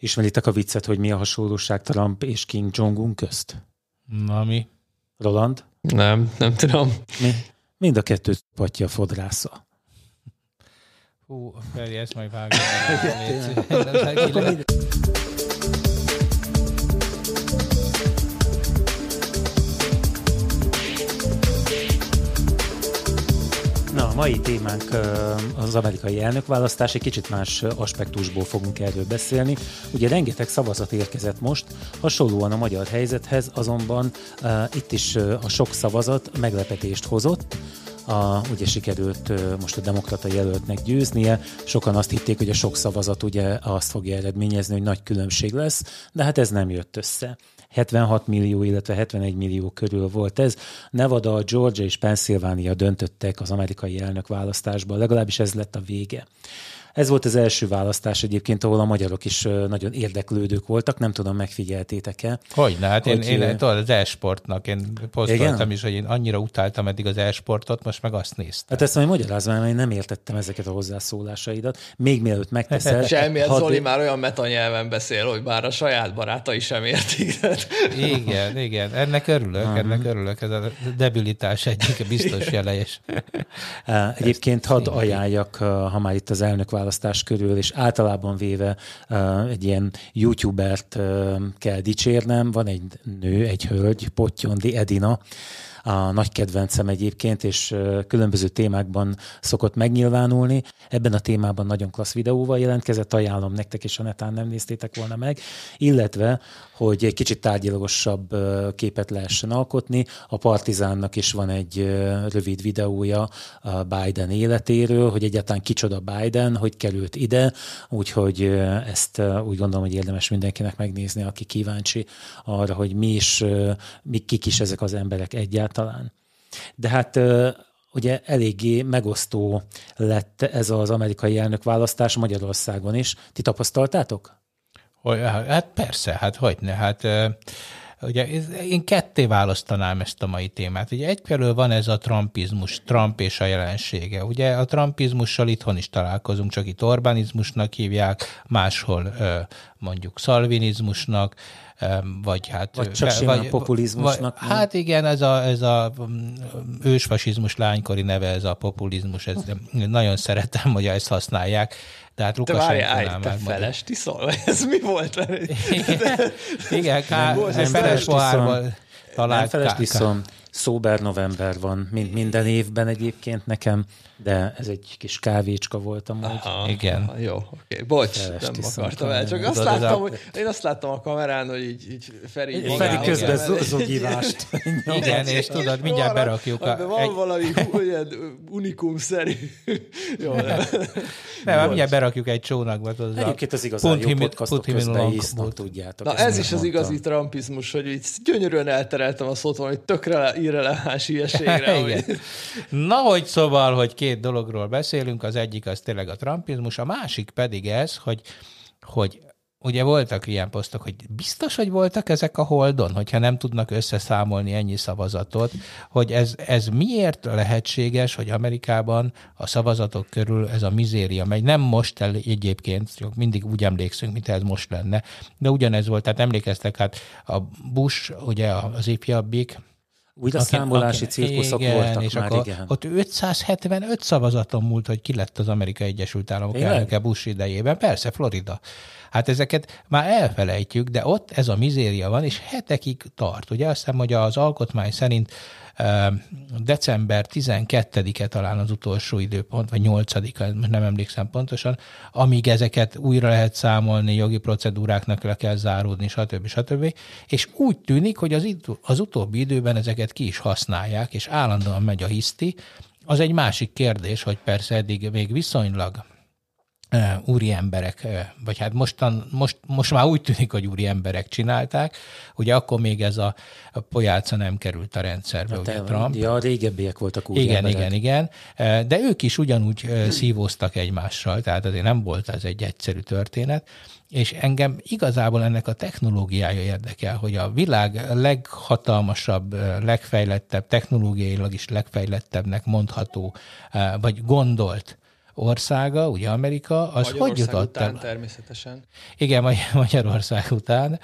Ismeritek a viccet, hogy mi a hasonlóság Trump és King Jong-un közt? Na mi? Roland? Nem, nem tudom. Mi? Mind a kettő patja fodrásza. Hú, Feri, ezt majd vágom. mai témánk az amerikai elnökválasztás, egy kicsit más aspektusból fogunk erről beszélni. Ugye rengeteg szavazat érkezett most, hasonlóan a magyar helyzethez, azonban itt is a sok szavazat meglepetést hozott. A, ugye sikerült most a demokrata jelöltnek győznie. Sokan azt hitték, hogy a sok szavazat ugye azt fogja eredményezni, hogy nagy különbség lesz, de hát ez nem jött össze. 76 millió, illetve 71 millió körül volt ez. Nevada, Georgia és Pennsylvania döntöttek az amerikai elnök választásban, legalábbis ez lett a vége. Ez volt az első választás egyébként, ahol a magyarok is nagyon érdeklődők voltak, nem tudom, megfigyeltétek-e. Hogy ne? Hát én, Hogy, én ö, tudod, az e-sportnak, én posztoltam Igen? is, hogy én annyira utáltam eddig az e-sportot, most meg azt néztem. Hát ezt majd magyarázom, mert én nem értettem ezeket a hozzászólásaidat. Még mielőtt megteszed. Semmi, ez hadd- Zoli már olyan metanyelven beszél, hogy már a saját barátai sem értik. Igen, igen, ennek örülök, ennek örülök, ez a debilitás egyik biztos jele, és Uh, Egyébként hadd ajánljak, ha már itt az elnökválasztás körül, és általában véve egy ilyen youtubert kell dicsérnem, van egy nő, egy hölgy, Pottyondi Edina, a nagy kedvencem egyébként, és különböző témákban szokott megnyilvánulni. Ebben a témában nagyon klassz videóval jelentkezett, ajánlom nektek, és ha netán nem néztétek volna meg, illetve, hogy egy kicsit tárgyalagosabb képet lehessen alkotni. A Partizánnak is van egy rövid videója Biden életéről, hogy egyáltalán kicsoda Biden, hogy került ide, úgyhogy ezt úgy gondolom, hogy érdemes mindenkinek megnézni, aki kíváncsi arra, hogy mi is, mi kik is ezek az emberek egyáltalán. De hát ugye eléggé megosztó lett ez az amerikai elnökválasztás Magyarországon is. Ti tapasztaltátok? Hát persze, hát hogy ne, hát ugye én ketté választanám ezt a mai témát. Ugye egyfelől van ez a trumpizmus, Trump és a jelensége. Ugye a trumpizmussal itthon is találkozunk, csak itt Orbánizmusnak hívják, máshol mondjuk szalvinizmusnak, vagy hát... Vagy csak simán populizmusnak, Vagy, nem? hát igen, ez a, ez a mm, ősfasizmus lánykori neve, ez a populizmus, ez nagyon szeretem, hogy ezt használják. De hát te Lukasenko várjál, nem te megmondja. felest iszol? Vagy Ez mi volt? Igen, igen ká, Nem, nem, nem feles pohárban Nem talált felest ká, ká, iszom, szóber november van, mint minden évben egyébként nekem, de ez egy kis kávécska volt amúgy. Aha, Igen. aha, Jó, oké. Bocs, Felest nem akartam el. Csak azt láttam, hogy én azt láttam a kamerán, hogy így, így Feri Igen, Feri közben igen. zo- zogívást. Igen, és tudod, mindjárt berakjuk a... van Egy, valami ilyen unikum-szerű. Jó, nem. nem, mindjárt berakjuk egy csónakba. Tudod, Egyébként az igazán jó podcastok közben isznak, tudjátok. Na ez is az igazi trumpizmus, hogy így gyönyörűen eltereltem a szót valami tökre irreleváns hogy- Igen. Na, hogy szóval, hogy két dologról beszélünk, az egyik az tényleg a trumpizmus, a másik pedig ez, hogy, hogy ugye voltak ilyen posztok, hogy biztos, hogy voltak ezek a holdon, hogyha nem tudnak összeszámolni ennyi szavazatot, hogy ez, ez miért lehetséges, hogy Amerikában a szavazatok körül ez a mizéria megy. Nem most el egyébként, mindig úgy emlékszünk, mint ez most lenne, de ugyanez volt, tehát emlékeztek, hát a Bush, ugye az ifjabbik, Újra Aki- számolási cirkuszok igen, voltak és már, akkor igen. Ott 575 szavazaton múlt, hogy ki lett az Amerikai Egyesült Államok Tényleg? elnöke Bush idejében. Persze, Florida. Hát ezeket már elfelejtjük, de ott ez a mizéria van, és hetekig tart. Ugye azt hiszem, hogy az alkotmány szerint december 12-e talán az utolsó időpont, vagy 8-a, most nem emlékszem pontosan, amíg ezeket újra lehet számolni, jogi procedúráknak le kell záródni, stb. stb. És úgy tűnik, hogy az, idő, az utóbbi időben ezeket ki is használják, és állandóan megy a hiszti. Az egy másik kérdés, hogy persze eddig még viszonylag úri emberek, vagy hát mostan, most, most már úgy tűnik, hogy úri emberek csinálták, ugye akkor még ez a, a pojáca nem került a rendszerbe, ugye Te, Trump. ja, a régebbiek voltak úgy Igen, emberek. igen, igen. De ők is ugyanúgy szívóztak egymással, tehát azért nem volt ez egy egyszerű történet. És engem igazából ennek a technológiája érdekel, hogy a világ leghatalmasabb, legfejlettebb, technológiailag is legfejlettebbnek mondható, vagy gondolt országa, ugye Amerika, az hogy jutott után el? természetesen. Igen, Magyarország után.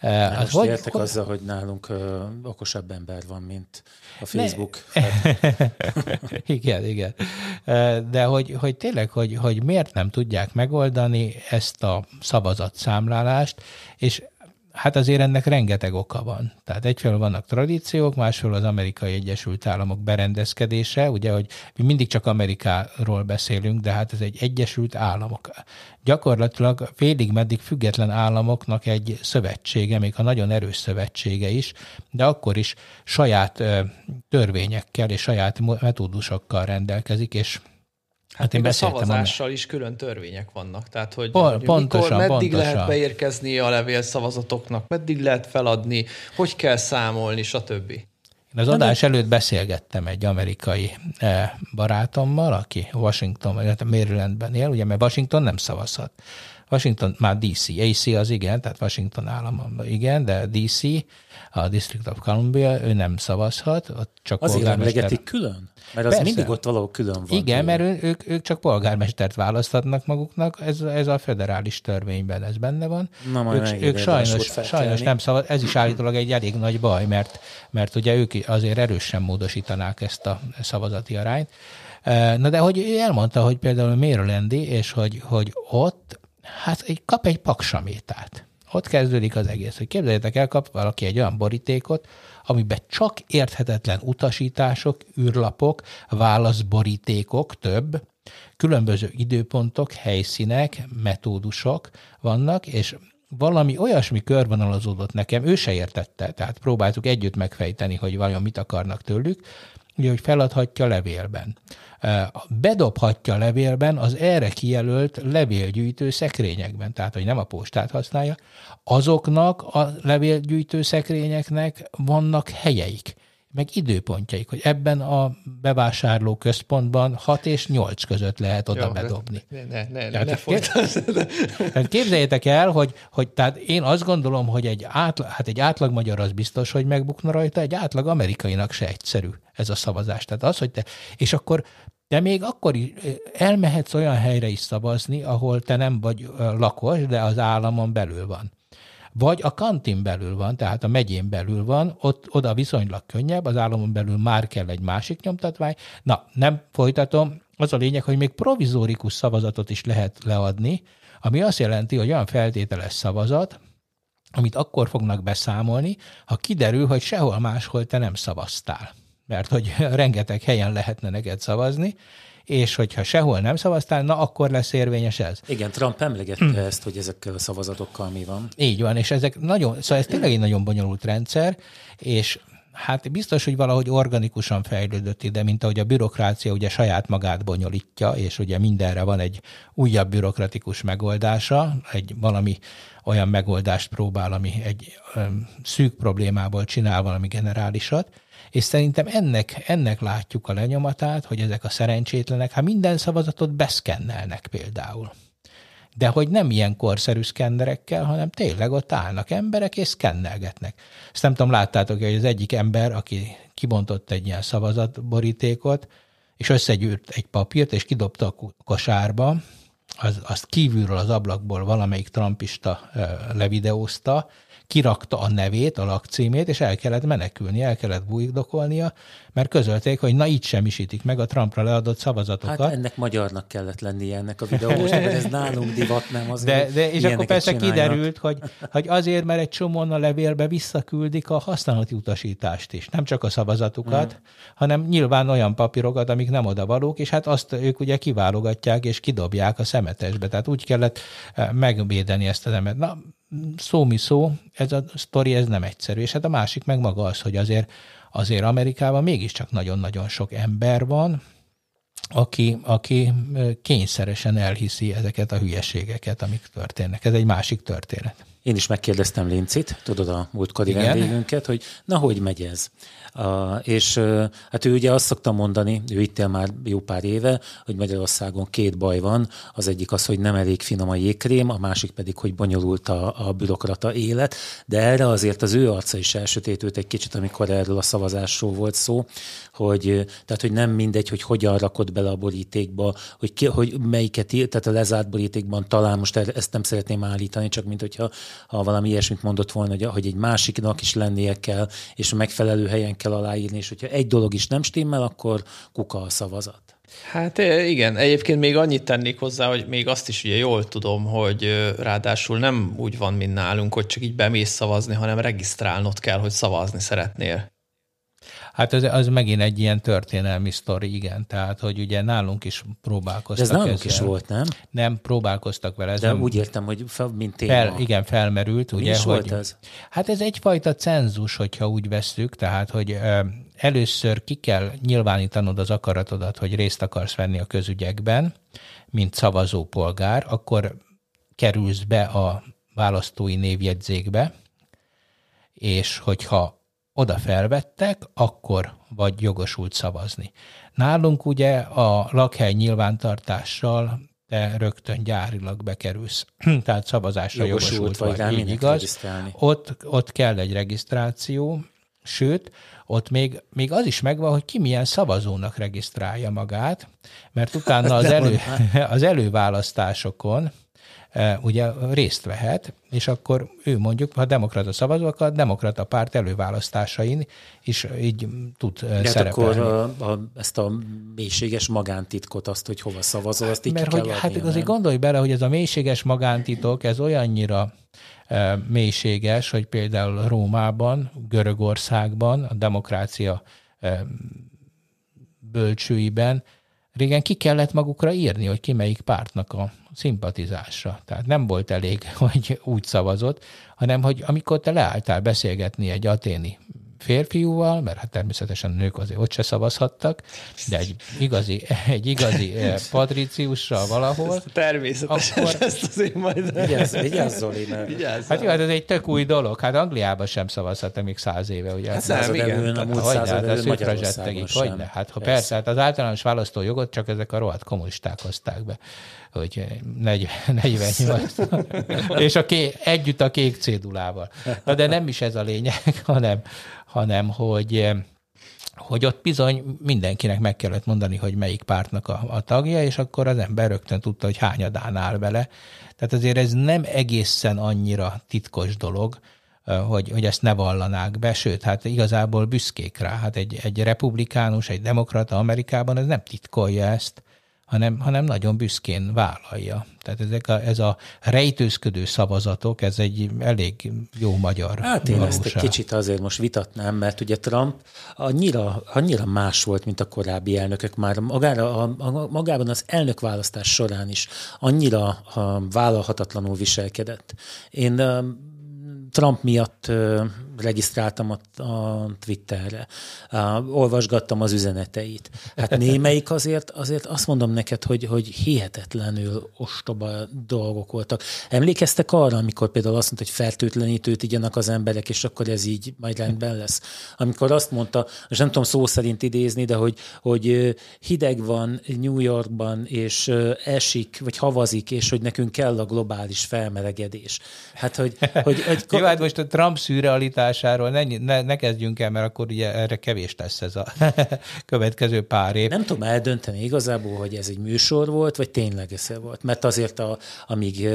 Nem, az most hogy, értek hogy... azzal, hogy nálunk ö, okosabb ember van, mint a Facebook. Ne. igen, igen. De hogy, hogy tényleg, hogy, hogy miért nem tudják megoldani ezt a szavazatszámlálást, és Hát azért ennek rengeteg oka van. Tehát egyfelől vannak tradíciók, másfelől az Amerikai Egyesült Államok berendezkedése, ugye, hogy mi mindig csak Amerikáról beszélünk, de hát ez egy Egyesült Államok. Gyakorlatilag félig meddig független államoknak egy szövetsége, még a nagyon erős szövetsége is, de akkor is saját törvényekkel és saját metódusokkal rendelkezik, és Hát én a szavazással is külön törvények vannak. Tehát, hogy, Pol, pontosan, mikor, meddig pontosan. lehet beérkezni a levél szavazatoknak, meddig lehet feladni, hogy kell számolni, stb. Én az adás előtt beszélgettem egy amerikai eh, barátommal, aki Washington, illetve Marylandben él, ugye, mert Washington nem szavazhat. Washington már DC, AC az igen, tehát Washington állam igen, de DC, a District of Columbia, ő nem szavazhat, ott csak Azért emlegetik külön? Mert az Persze. mindig ott valahol külön van. Igen, tőle. mert ők, ők csak polgármestert választhatnak maguknak, ez, ez a federális törvényben ez benne van. Na, majd ők, ők sajnos, sajnos nem szavaz, ez is állítólag egy elég nagy baj, mert, mert ugye ők azért erősen módosítanák ezt a szavazati arányt. Na de hogy ő elmondta, hogy például Marylandi, és hogy, hogy ott hát egy, kap egy paksamétát. Ott kezdődik az egész, hogy képzeljétek el, kap valaki egy olyan borítékot, amiben csak érthetetlen utasítások, űrlapok, válaszborítékok több, különböző időpontok, helyszínek, metódusok vannak, és valami olyasmi körvonalazódott nekem, ő se értette, tehát próbáltuk együtt megfejteni, hogy vajon mit akarnak tőlük, ugye, hogy feladhatja levélben. Bedobhatja levélben az erre kijelölt levélgyűjtő szekrényekben, tehát hogy nem a postát használja, azoknak a levélgyűjtő szekrényeknek vannak helyeik meg időpontjaik, hogy ebben a bevásárló központban 6 és 8 között lehet oda Jó, bedobni. Ne, ne, ne, tehát, ne folytasd. Tehát képzeljétek el, hogy, hogy tehát én azt gondolom, hogy egy átlag, hát egy átlag magyar az biztos, hogy megbukna rajta, egy átlag amerikainak se egyszerű ez a szavazás. Tehát az, hogy te, és akkor de még akkor is elmehetsz olyan helyre is szavazni, ahol te nem vagy lakos, de az államon belül van. Vagy a kantin belül van, tehát a megyén belül van, ott oda viszonylag könnyebb, az államon belül már kell egy másik nyomtatvány. Na, nem folytatom. Az a lényeg, hogy még provizórikus szavazatot is lehet leadni, ami azt jelenti, hogy olyan feltételes szavazat, amit akkor fognak beszámolni, ha kiderül, hogy sehol máshol te nem szavaztál mert hogy rengeteg helyen lehetne neked szavazni, és hogyha sehol nem szavaztál, na akkor lesz érvényes ez. Igen, Trump emlegette hmm. ezt, hogy ezekkel a szavazatokkal mi van. Így van, és ezek nagyon, szóval ez tényleg egy nagyon bonyolult rendszer, és hát biztos, hogy valahogy organikusan fejlődött ide, mint ahogy a bürokrácia ugye saját magát bonyolítja, és ugye mindenre van egy újabb bürokratikus megoldása, egy valami olyan megoldást próbál, ami egy um, szűk problémából csinál valami generálisat, és szerintem ennek, ennek látjuk a lenyomatát, hogy ezek a szerencsétlenek, hát minden szavazatot beszkennelnek például. De hogy nem ilyen korszerű szkennerekkel, hanem tényleg ott állnak emberek és szkennelgetnek. Ezt nem tudom, láttátok, hogy az egyik ember, aki kibontott egy ilyen szavazatborítékot, és összegyűrt egy papírt, és kidobta a kosárba, az, azt kívülről az ablakból valamelyik trumpista levideózta, kirakta a nevét, a lakcímét, és el kellett menekülni, el kellett bújdokolnia, mert közölték, hogy na így semmisítik meg a Trumpra leadott szavazatokat. Hát ennek magyarnak kellett lennie ennek a videósnak, ez nálunk divat, nem az. De, de és akkor persze csinálnak. kiderült, hogy, hogy azért, mert egy csomóan a levélbe visszaküldik a használati utasítást is, nem csak a szavazatukat, hmm. hanem nyilván olyan papírokat, amik nem odavalók, és hát azt ők ugye kiválogatják és kidobják a szemetesbe. Tehát úgy kellett eh, megvédeni ezt az embert. Na, szó mi szó, ez a sztori ez nem egyszerű. És hát a másik meg maga az, hogy azért, azért Amerikában mégiscsak nagyon-nagyon sok ember van, aki, aki kényszeresen elhiszi ezeket a hülyeségeket, amik történnek. Ez egy másik történet. én is megkérdeztem Lincit, tudod a múltkori vendégünket, hogy na, hogy megy ez? És hát ő ugye azt szokta mondani, ő itt él már jó pár éve, hogy Magyarországon két baj van. Az egyik az, hogy nem elég finom a jégkrém, a másik pedig, hogy bonyolult a, a bürokrata élet, de erre azért az ő arca is elsötétült egy kicsit, amikor erről a szavazásról volt szó, hogy, tehát, hogy nem mindegy, hogy hogyan rakod bele a borítékba, hogy, ki, hogy melyiket, tehát a lezárt borítékban talán most ezt nem szeretném állítani, csak mint hogyha ha valami ilyesmit mondott volna, hogy, hogy egy másiknak is lennie kell, és a megfelelő helyen kell aláírni, és hogyha egy dolog is nem stimmel, akkor kuka a szavazat. Hát igen, egyébként még annyit tennék hozzá, hogy még azt is ugye jól tudom, hogy ráadásul nem úgy van, mint nálunk, hogy csak így bemész szavazni, hanem regisztrálnod kell, hogy szavazni szeretnél. Hát ez, az megint egy ilyen történelmi sztori, igen. Tehát, hogy ugye nálunk is próbálkoztak De ez nálunk ezzel. is volt, nem? Nem, próbálkoztak vele. Ez De nem, úgy értem, hogy fel, mint téma. fel, igen, felmerült. Mi ugye, is hogy, volt ez? Hát ez egyfajta cenzus, hogyha úgy vesszük, tehát, hogy ö, először ki kell nyilvánítanod az akaratodat, hogy részt akarsz venni a közügyekben, mint szavazópolgár, akkor kerülsz be a választói névjegyzékbe, és hogyha oda felvettek, akkor vagy jogosult szavazni. Nálunk ugye a lakhely nyilvántartással te rögtön gyárilag bekerülsz, tehát szavazásra jogosult, Jogosult vagy, így igaz. Ott, ott kell egy regisztráció, sőt, ott még, még az is megvan, hogy ki milyen szavazónak regisztrálja magát, mert utána az, elő, az előválasztásokon ugye részt vehet, és akkor ő mondjuk, ha demokrata szavazó, akkor a demokrata párt előválasztásain is így tud De hát szerepelni. akkor a, a, ezt a mélységes magántitkot, azt, hogy hova szavazol, azt így Mert ki kell hogy, hát adnia, igazi nem? gondolj bele, hogy ez a mélységes magántitok, ez olyannyira e, mélységes, hogy például Rómában, Görögországban, a demokrácia e, bölcsőiben régen ki kellett magukra írni, hogy ki melyik pártnak a szimpatizásra. Tehát nem volt elég, hogy úgy szavazott, hanem hogy amikor te leálltál beszélgetni egy aténi férfiúval, mert hát természetesen nők azért ott se szavazhattak, de egy igazi, egy igazi eh, patriciussal valahol, Természetesen Akkor- ezt azért majd... Vigyázz, vigyázz, Zoli, mert Vigyázz. Hát jó, hát ez egy tök új dolog. Hát Angliában sem szavazhat még száz éve, ugye? Hát nem, igen. előn, a múlt Hogyne, század hát a Magyarországon sem. hogyne. Hát ha persze, hát az általános választójogot csak ezek a rohadt kommunisták hozták be, hogy 40, 48. és a ké, együtt a kék cédulával. Na de nem is ez a lényeg, hanem, hanem hogy hogy ott bizony mindenkinek meg kellett mondani, hogy melyik pártnak a, a tagja, és akkor az ember rögtön tudta, hogy hányadán áll vele. Tehát azért ez nem egészen annyira titkos dolog, hogy, hogy ezt ne vallanák be, sőt, hát igazából büszkék rá. Hát egy, egy republikánus, egy demokrata Amerikában ez nem titkolja ezt, hanem, hanem nagyon büszkén vállalja. Tehát ezek a, ez a rejtőzködő szavazatok, ez egy elég jó magyar Hát én ezt egy valóság. kicsit azért most vitatnám, mert ugye Trump annyira, annyira más volt, mint a korábbi elnökök már magára, a, a, magában az elnökválasztás során is annyira a, vállalhatatlanul viselkedett. Én a, Trump miatt ö, regisztráltam a, a Twitterre, uh, olvasgattam az üzeneteit. Hát némelyik azért, azért azt mondom neked, hogy, hogy hihetetlenül ostoba dolgok voltak. Emlékeztek arra, amikor például azt mondta, hogy fertőtlenítőt igyanak az emberek, és akkor ez így majd rendben lesz? Amikor azt mondta, és nem tudom szó szerint idézni, de hogy, hogy hideg van New Yorkban, és esik, vagy havazik, és hogy nekünk kell a globális felmelegedés. Hát, hogy, hogy, hogy Jó, hát most a Trump szürrealitásáról ne, ne, ne kezdjünk el, mert akkor ugye erre kevés lesz ez a következő pár év. Nem tudom eldönteni igazából, hogy ez egy műsor volt, vagy tényleg ez volt. Mert azért, a, amíg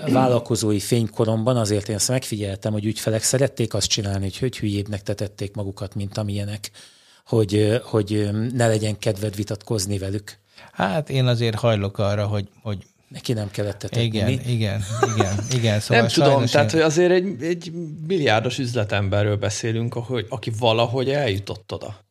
a vállalkozói fénykoromban, azért én ezt megfigyeltem, hogy ügyfelek szerették azt csinálni, hogy, hogy hülyébbnek tetették magukat, mint amilyenek, hogy, hogy ne legyen kedved vitatkozni velük. Hát én azért hajlok arra, hogy, hogy Neki nem kellett tetetni. igen, mi? igen, igen, igen. Szóval nem tudom, sajnos tehát én- hogy azért egy, egy milliárdos üzletemberről beszélünk, ahogy, aki valahogy eljutott oda.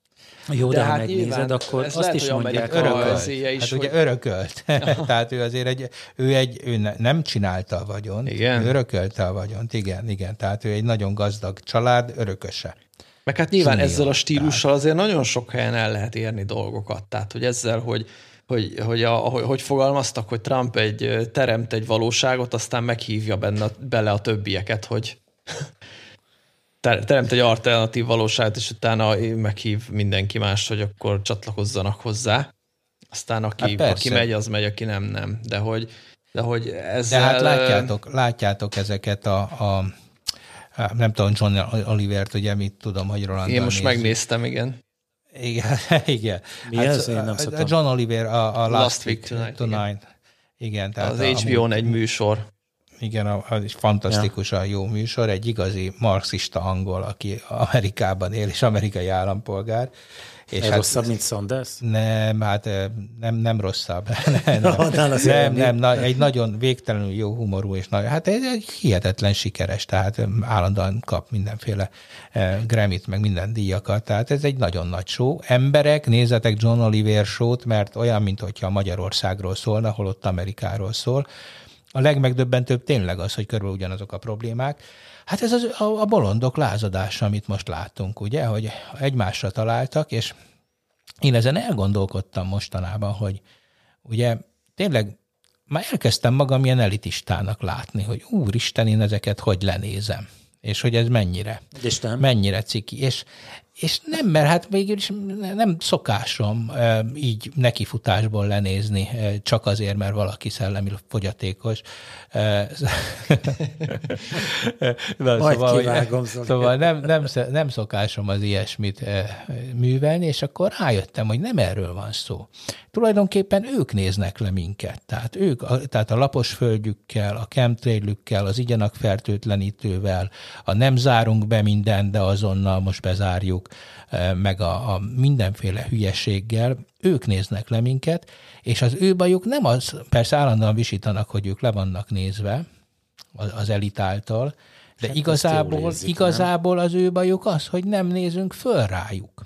Jó, de, De hát megnézed, nyilván akkor ez azt lehet, is mondják, örökölt. is, hát hogy- ugye örökölt. Tehát ő azért egy, ő egy, ő ne, nem csinálta a vagyont, Igen. ő örökölte a vagyont, igen, igen. Tehát ő egy nagyon gazdag család örököse. Meg hát nyilván Junior, ezzel a stílussal azért nagyon sok helyen el lehet érni dolgokat. Tehát, hogy ezzel, hogy hogy, hogy, a, hogy, hogy fogalmaztak, hogy Trump egy teremt egy valóságot, aztán meghívja benne, bele a többieket, hogy teremt egy alternatív valóságot, és utána meghív mindenki más, hogy akkor csatlakozzanak hozzá. Aztán aki, hát aki megy, az megy, aki nem, nem. De hogy, de hogy ezzel... De hát látjátok, látjátok ezeket a, a nem tudom, John Olivert, ugye mit tudom, hogy Roland. Én most nézzük. megnéztem, igen. Igen, igen. Mi hát, ez? Én nem a John Oliver, a, a Last, Last Week Tonight. tonight. Igen. igen tehát az HBO-n egy műsor. Igen, az is fantasztikusan ja. jó műsor, egy igazi marxista angol, aki Amerikában él, és amerikai állampolgár, és hát, rosszabb, mint Sanders? Nem, hát nem, nem rosszabb. nem, nem, nem, nem, na, egy nagyon végtelenül jó humorú, és nagy, hát egy, egy hihetetlen sikeres, tehát állandóan kap mindenféle Grammy-t, meg minden díjakat, tehát ez egy nagyon nagy show. Emberek, nézzetek John Oliver show mert olyan, mint hogyha Magyarországról szólna, holott Amerikáról szól. A legmegdöbbentőbb tényleg az, hogy körülbelül ugyanazok a problémák. Hát ez az, a, a bolondok lázadása, amit most látunk, ugye, hogy egymásra találtak, és én ezen elgondolkodtam mostanában, hogy ugye tényleg már elkezdtem magam ilyen elitistának látni, hogy úristen, én ezeket hogy lenézem, és hogy ez mennyire, nem. mennyire ciki. És és nem, mert hát végül is nem szokásom így nekifutásból lenézni, csak azért, mert valaki szellemi fogyatékos. Na, Majd szóval, kivágom, szóval nem, nem, nem szokásom az ilyesmit művelni, és akkor rájöttem, hogy nem erről van szó. Tulajdonképpen ők néznek le minket. Tehát ők, tehát a lapos földjükkel, a chemtrailükkel, az igyanak fertőtlenítővel, a nem zárunk be mindent, de azonnal most bezárjuk, meg a, a mindenféle hülyeséggel, ők néznek le minket, és az ő bajuk nem az, persze állandóan visítanak, hogy ők le vannak nézve az elit által, de hát igazából, érzik, igazából az ő bajuk az, hogy nem nézünk föl rájuk.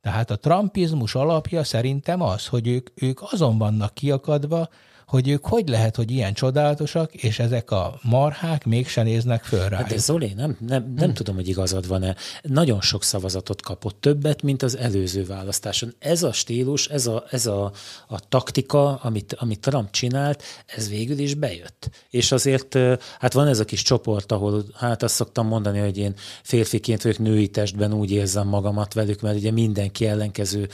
Tehát a trumpizmus alapja szerintem az, hogy ők, ők azon vannak kiakadva, hogy ők hogy lehet, hogy ilyen csodálatosak, és ezek a marhák mégsem néznek föl rá. Hát de Zoli, nem, nem, nem hmm. tudom, hogy igazad van-e. Nagyon sok szavazatot kapott, többet, mint az előző választáson. Ez a stílus, ez a, ez a, a taktika, amit, amit Trump csinált, ez végül is bejött. És azért, hát van ez a kis csoport, ahol, hát azt szoktam mondani, hogy én férfiként vagyok női testben úgy érzem magamat velük, mert ugye mindenki ellenkező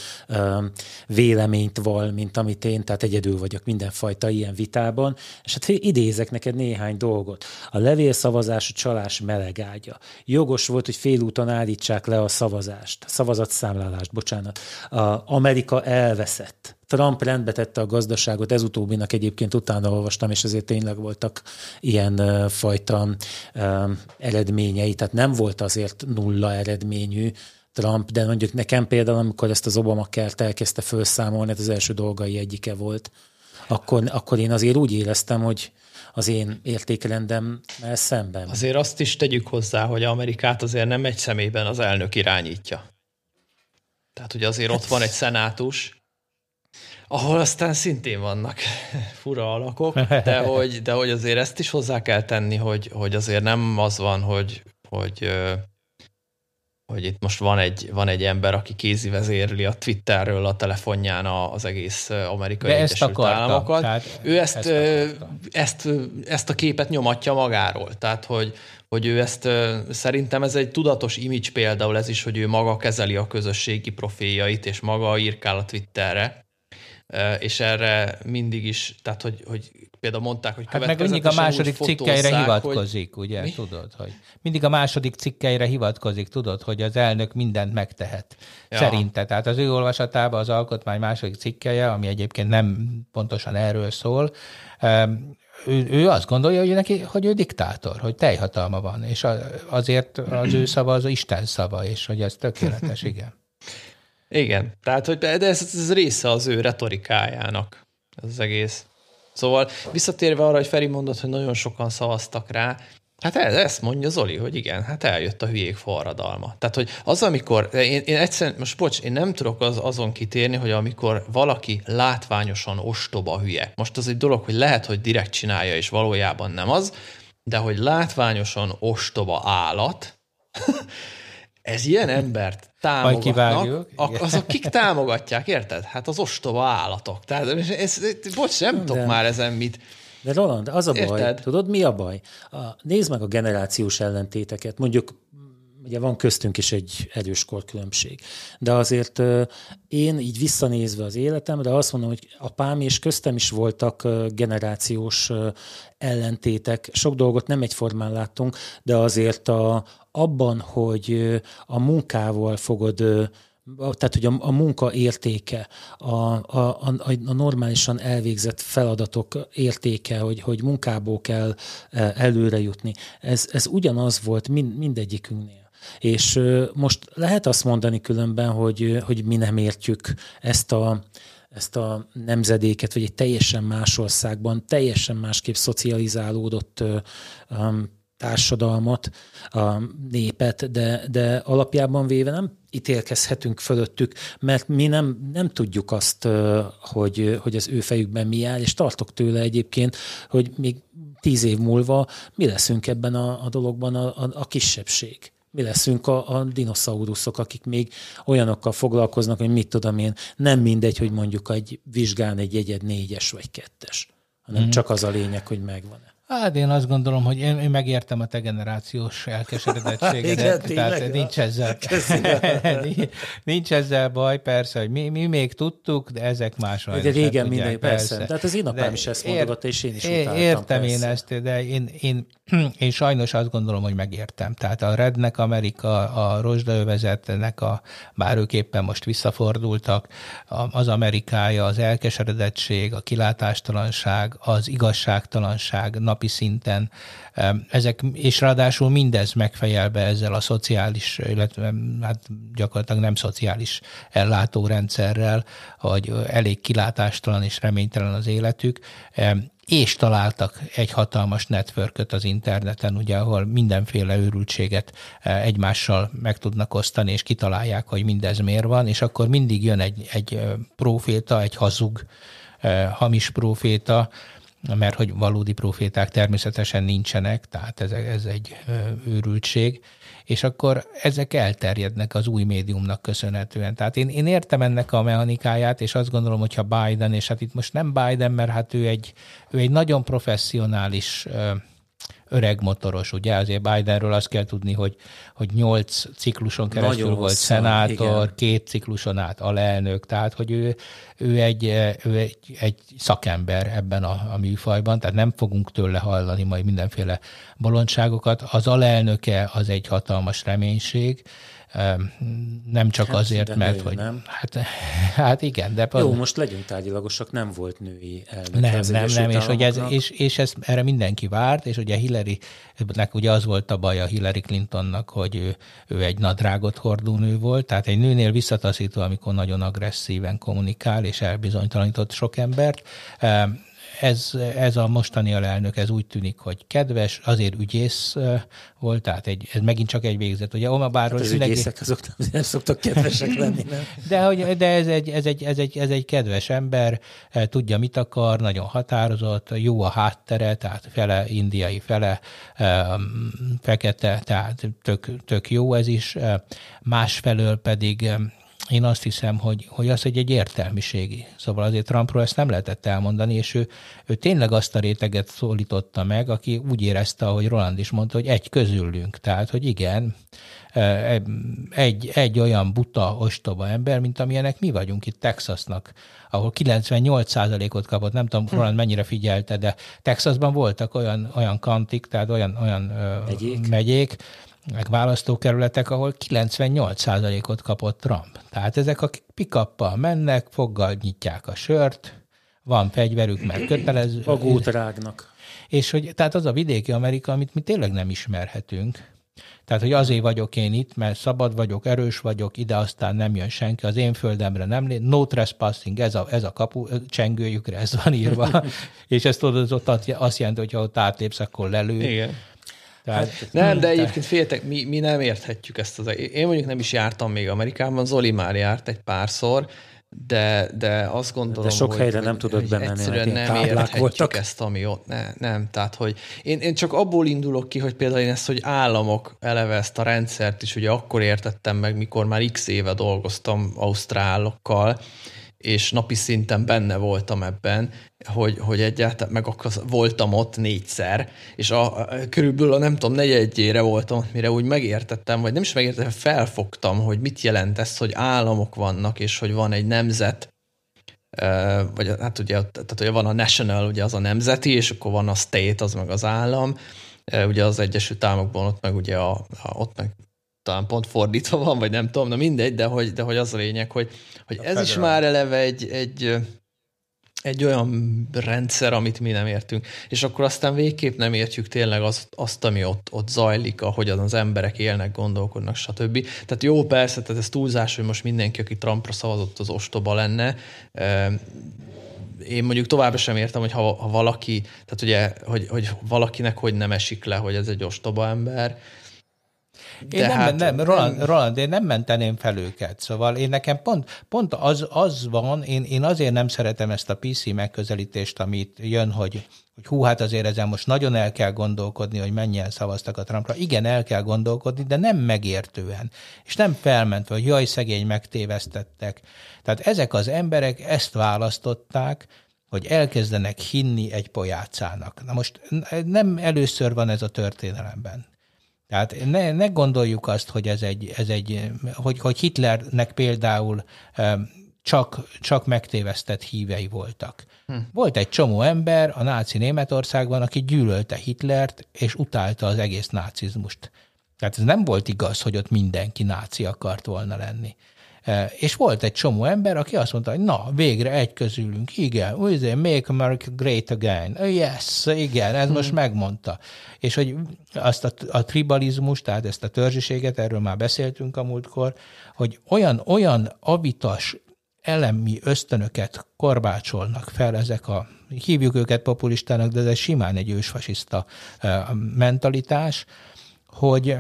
véleményt val, mint amit én, tehát egyedül vagyok mindenfajta ilyen vitában, és hát idézek neked néhány dolgot. A levélszavazás a csalás melegágya. Jogos volt, hogy félúton állítsák le a szavazást, szavazatszámlálást, bocsánat. A Amerika elveszett. Trump rendbe tette a gazdaságot, ez utóbbinak egyébként utána olvastam, és ezért tényleg voltak ilyen fajta eredményei, tehát nem volt azért nulla eredményű, Trump, de mondjuk nekem például, amikor ezt az Obama kert elkezdte felszámolni, ez az első dolgai egyike volt, akkor, akkor én azért úgy éreztem, hogy az én értékrendem szemben. Azért azt is tegyük hozzá, hogy Amerikát azért nem egy szemében az elnök irányítja. Tehát ugye azért ott van egy szenátus, ahol aztán szintén vannak fura alakok, de hogy, de hogy azért ezt is hozzá kell tenni, hogy, hogy azért nem az van, hogy, hogy hogy itt most van egy, van egy ember, aki kézi vezérli a Twitterről a telefonján az egész amerikai De Egyesült ezt akarta, Államokat. Tehát ő ezt, ezt, ezt, ezt a képet nyomatja magáról. Tehát, hogy, hogy ő ezt szerintem ez egy tudatos image például ez is, hogy ő maga kezeli a közösségi profiljait, és maga írkál a Twitterre, és erre mindig is, tehát hogy, hogy például mondták, hogy hát meg mindig a második cikkeire hivatkozik, hogy... ugye, Mi? tudod, hogy mindig a második cikkeire hivatkozik, tudod, hogy az elnök mindent megtehet. Ja. Szerinte, tehát az ő olvasatában az alkotmány második cikkeje, ami egyébként nem pontosan erről szól, ő, ő azt gondolja, hogy, neki, hogy ő diktátor, hogy teljhatalma van, és azért az ő szava az Isten szava, és hogy ez tökéletes, igen. Igen, tehát hogy de ez, ez része az ő retorikájának, ez az egész. Szóval visszatérve arra, hogy Feri mondott, hogy nagyon sokan szavaztak rá, Hát ez, ezt mondja Zoli, hogy igen, hát eljött a hülyék forradalma. Tehát, hogy az, amikor, én, én egyszerűen, most bocs, én nem tudok az, azon kitérni, hogy amikor valaki látványosan ostoba hülye. Most az egy dolog, hogy lehet, hogy direkt csinálja, és valójában nem az, de hogy látványosan ostoba állat, ez ilyen embert támogatnak, ak- azok kik támogatják, érted? Hát az ostoba állatok. Tehát ez, ez, bocs, nem tudok már ezen mit. De Roland, az a baj, Érted? tudod mi a baj? A, nézd meg a generációs ellentéteket. Mondjuk ugye van köztünk is egy erős korkülönbség. De azért én így visszanézve az életemre azt mondom, hogy apám és köztem is voltak generációs ellentétek. Sok dolgot nem egyformán láttunk, de azért a, abban, hogy a munkával fogod tehát, hogy a, a munka értéke, a, a, a, a normálisan elvégzett feladatok értéke, hogy, hogy munkából kell előre jutni, ez, ez ugyanaz volt mind, mindegyikünknél. És most lehet azt mondani különben, hogy, hogy mi nem értjük ezt a, ezt a nemzedéket, vagy egy teljesen más országban, teljesen másképp szocializálódott társadalmat, a népet, de, de alapjában véve nem ítélkezhetünk fölöttük, mert mi nem, nem tudjuk azt, hogy, hogy az ő fejükben mi áll, és tartok tőle egyébként, hogy még tíz év múlva mi leszünk ebben a, a dologban a, a, a kisebbség mi leszünk a, a dinoszauruszok, akik még olyanokkal foglalkoznak, hogy mit tudom én, nem mindegy, hogy mondjuk egy vizsgán egy jegyed négyes vagy kettes, hanem mm. csak az a lényeg, hogy megvan-e. Hát én azt gondolom, hogy én, én megértem a te generációs elkeseredettségedet, tehát nincs ezzel, nincs ezzel baj, persze, hogy mi, mi még tudtuk, de ezek másra. De régen minden, persze. persze. Tehát az én apám is ezt mondogatta, és én is utáltam. Értem persze. én ezt, de én, én, én sajnos azt gondolom, hogy megértem. Tehát a Rednek Amerika, a rozsdaövezetnek, a, bár ők éppen most visszafordultak, az Amerikája, az elkeseredettség, a kilátástalanság, az igazságtalanság, nap napi szinten. Ezek, és ráadásul mindez megfejelbe ezzel a szociális, illetve hát gyakorlatilag nem szociális ellátórendszerrel, hogy elég kilátástalan és reménytelen az életük, és találtak egy hatalmas networköt az interneten, ugye, ahol mindenféle őrültséget egymással meg tudnak osztani, és kitalálják, hogy mindez miért van, és akkor mindig jön egy, egy proféta, egy hazug, hamis proféta, mert hogy valódi proféták természetesen nincsenek, tehát ez, ez egy őrültség, és akkor ezek elterjednek az új médiumnak köszönhetően. Tehát én, én értem ennek a mechanikáját, és azt gondolom, hogyha Biden, és hát itt most nem Biden, mert hát ő egy, ő egy nagyon professzionális öreg motoros, ugye? Azért Bidenről azt kell tudni, hogy, hogy nyolc cikluson keresztül Nagyon volt hosszan, szenátor, igen. két cikluson át alelnök, tehát hogy ő, ő, egy, ő egy, egy szakember ebben a, a műfajban, tehát nem fogunk tőle hallani majd mindenféle bolondságokat. Az alelnöke az egy hatalmas reménység, nem csak hát, azért, mert hogy... Nem? Hát, hát igen, de... Jó, most legyünk tárgyilagosak, nem volt női elnök. Nem, nem, nem, és, hogy ez, és, és ez, erre mindenki várt, és ugye Hillary, ugye az volt a baj a Hillary Clintonnak, hogy ő, ő egy nadrágot hordó nő volt, tehát egy nőnél visszataszító, amikor nagyon agresszíven kommunikál, és elbizonytalanított sok embert ez, ez a mostani alelnök, ez úgy tűnik, hogy kedves, azért ügyész volt, tehát egy, ez megint csak egy végzet. Ugye Omabáról... Hát az ügyészek azok nem szoktak kedvesek lenni, nem? De, hogy, de ez, egy, ez, egy, ez, egy, ez egy kedves ember, tudja, mit akar, nagyon határozott, jó a háttere, tehát fele indiai, fele fekete, tehát tök, tök jó ez is. Másfelől pedig én azt hiszem, hogy, hogy az egy, egy értelmiségi. Szóval azért Trumpról ezt nem lehetett elmondani, és ő, ő tényleg azt a réteget szólította meg, aki úgy érezte, ahogy Roland is mondta, hogy egy közülünk. Tehát, hogy igen, e, egy, egy olyan buta, ostoba ember, mint amilyenek mi vagyunk itt Texasnak, ahol 98%-ot kapott, nem tudom, Roland mennyire figyelte, de Texasban voltak olyan, olyan kantik, tehát olyan, olyan megyék, megyék meg választókerületek, ahol 98%-ot kapott Trump. Tehát ezek a pikappal mennek, foggal nyitják a sört, van fegyverük, mert kötelező. Magót rágnak. És hogy, tehát az a vidéki Amerika, amit mi tényleg nem ismerhetünk. Tehát, hogy azért vagyok én itt, mert szabad vagyok, erős vagyok, ide aztán nem jön senki, az én földemre nem lé. No trespassing, ez a, ez a kapu, csengőjükre ez van írva. és ezt tudod, ott azt jelenti, hogy ha ott átlépsz, akkor lelő. Igen. Tehát, hát, nem, de egyébként féltek, mi, mi nem érthetjük ezt az. Én mondjuk nem is jártam még Amerikában, Zoli már járt egy párszor, de, de azt gondolom, De sok hogy, helyre nem tudod bemenni, Egyszerűen nem érthetjük voltak. ezt, ami ott. Ne, nem, tehát, hogy én, én csak abból indulok ki, hogy például én ezt, hogy államok eleve ezt a rendszert is ugye akkor értettem meg, mikor már x éve dolgoztam ausztrálokkal, és napi szinten benne voltam ebben, hogy, hogy egyáltalán, meg akkor voltam ott négyszer, és a, a, körülbelül a nem tudom, negyedjére voltam ott, mire úgy megértettem, vagy nem is megértettem, felfogtam, hogy mit jelent ez, hogy államok vannak, és hogy van egy nemzet, vagy hát ugye, tehát ugye van a national, ugye az a nemzeti, és akkor van a state, az meg az állam, ugye az Egyesült Államokban ott meg ugye a, a ott meg talán pont fordítva van, vagy nem tudom, na mindegy, de hogy, de hogy az a lényeg, hogy, hogy ez is már eleve egy, egy, egy olyan rendszer, amit mi nem értünk. És akkor aztán végképp nem értjük tényleg azt, azt ami ott, ott zajlik, ahogyan az emberek élnek, gondolkodnak, stb. Tehát jó, persze, tehát ez túlzás, hogy most mindenki, aki Trumpra szavazott, az ostoba lenne. Én mondjuk továbbra sem értem, hogy ha, ha valaki, tehát ugye, hogy, hogy valakinek hogy nem esik le, hogy ez egy ostoba ember, én nem, hát, nem, Roland, Roland, én nem menteném fel őket. Szóval én nekem pont, pont az, az van, én, én azért nem szeretem ezt a PC megközelítést, amit jön, hogy, hogy hú, hát azért ezen most nagyon el kell gondolkodni, hogy mennyien szavaztak a Trumpra. Igen, el kell gondolkodni, de nem megértően. És nem felmentve, hogy jaj, szegény, megtévesztettek. Tehát ezek az emberek ezt választották, hogy elkezdenek hinni egy pojácának. Na most nem először van ez a történelemben. Tehát ne, ne gondoljuk azt, hogy ez egy, ez egy hogy, hogy Hitlernek például csak, csak megtévesztett hívei voltak. Hm. Volt egy csomó ember a náci Németországban, aki gyűlölte Hitlert, és utálta az egész nácizmust. Tehát ez nem volt igaz, hogy ott mindenki náci akart volna lenni. És volt egy csomó ember, aki azt mondta, hogy na, végre egy közülünk, igen, úgy make America great again. Yes, igen, ez hmm. most megmondta. És hogy azt a, a tribalizmus, tehát ezt a törzsiséget, erről már beszéltünk a múltkor, hogy olyan, olyan avitas elemi ösztönöket korbácsolnak fel ezek a, hívjuk őket populistának, de ez simán egy ősfasiszta mentalitás, hogy,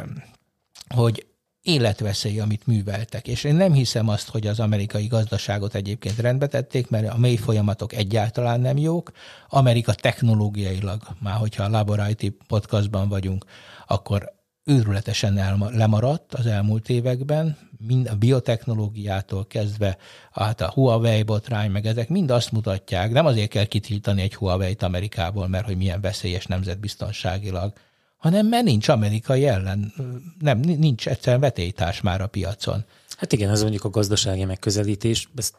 hogy életveszély, amit műveltek. És én nem hiszem azt, hogy az amerikai gazdaságot egyébként rendbe tették, mert a mély folyamatok egyáltalán nem jók. Amerika technológiailag, már hogyha a Labority podcastban vagyunk, akkor őrületesen el, lemaradt az elmúlt években, mind a biotechnológiától kezdve, hát a Huawei botrány, meg ezek mind azt mutatják, nem azért kell kitiltani egy Huawei-t Amerikából, mert hogy milyen veszélyes nemzetbiztonságilag, hanem mert nincs amerikai ellen, nem, nincs egyszerűen vetélytárs már a piacon. Hát igen, ez mondjuk a gazdasági megközelítés, ezt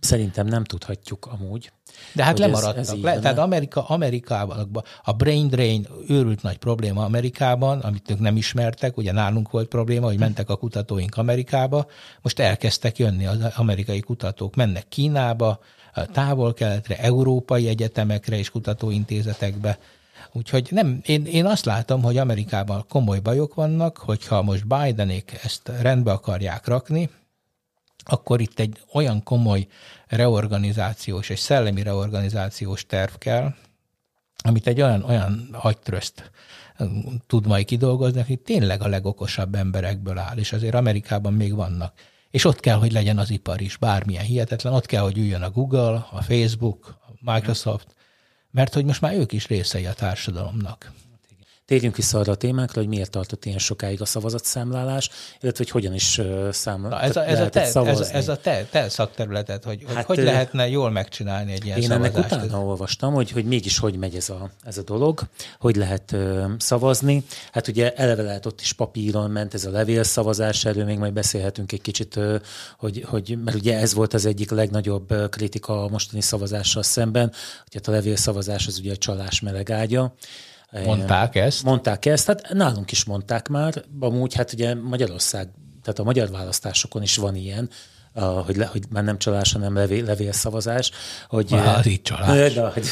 szerintem nem tudhatjuk amúgy. De hát lemaradtak. Ez, ez le, tehát Amerika, Amerikában a brain drain őrült nagy probléma Amerikában, amit ők nem ismertek, ugye nálunk volt probléma, hogy mentek a kutatóink Amerikába, most elkezdtek jönni az amerikai kutatók, mennek Kínába, távol-keletre, európai egyetemekre és kutatóintézetekbe, Úgyhogy nem, én, én azt látom, hogy Amerikában komoly bajok vannak, hogyha most Bidenék ezt rendbe akarják rakni, akkor itt egy olyan komoly reorganizációs és szellemi reorganizációs terv kell, amit egy olyan, olyan agytrözt tud majd kidolgozni, aki tényleg a legokosabb emberekből áll, és azért Amerikában még vannak. És ott kell, hogy legyen az ipar is, bármilyen hihetetlen, ott kell, hogy üljön a Google, a Facebook, a Microsoft, mert hogy most már ők is részei a társadalomnak. Térjünk vissza arra a témákra, hogy miért tartott ilyen sokáig a szavazatszámlálás, illetve hogy hogyan is számla, ez a, ez a te, ez a, ez a te, te szakterületed, hogy, hát, hogy lehetne jól megcsinálni egy ilyen Én szavazást. ennek utána ez... olvastam, hogy, hogy mégis hogy megy ez a, ez a dolog, hogy lehet uh, szavazni. Hát ugye eleve lehet ott is papíron ment ez a levélszavazás, erről még majd beszélhetünk egy kicsit, uh, hogy, hogy, mert ugye ez volt az egyik legnagyobb kritika a mostani szavazással szemben, hogy hát a levélszavazás az ugye a csalás melegágya. Mondták ezt? Mondták ezt, hát nálunk is mondták már, amúgy hát ugye Magyarország, tehát a magyar választásokon is van ilyen, hogy, le, hogy már nem csalás, hanem levél, levélszavazás. Hogy, már az így csalás. De, hogy,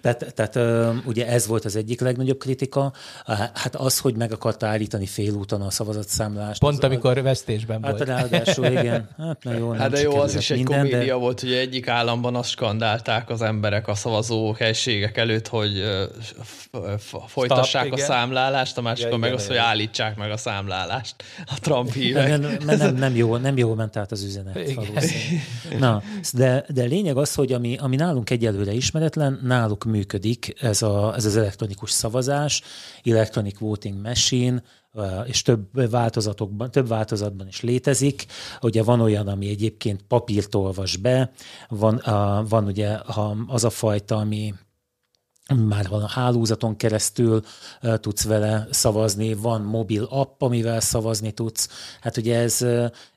tehát, tehát ugye ez volt az egyik legnagyobb kritika. Hát az, hogy meg akarta állítani félúton a szavazatszámlást. Pont az, amikor vesztésben hát volt. Hát ráadásul igen. Hát, na jó, hát de jó, az is egy minden, komédia de... volt, hogy egyik államban azt skandálták az emberek a szavazó helységek előtt, hogy folytassák Stop, a igen. számlálást, a másikon ja, meg igen, azt, hogy állítsák meg a számlálást a Trump híve nem, nem, nem, nem, jó, nem jó ment át az üzenet. Na, de, de lényeg az, hogy ami, ami nálunk egyelőre ismeretlen, náluk működik ez, a, ez az elektronikus szavazás, Electronic Voting Machine, és több változatokban, több változatban is létezik. Ugye van olyan, ami egyébként papírt olvas be, van, van ugye az a fajta, ami már van a hálózaton keresztül tudsz vele szavazni, van mobil app, amivel szavazni tudsz. Hát ugye ez,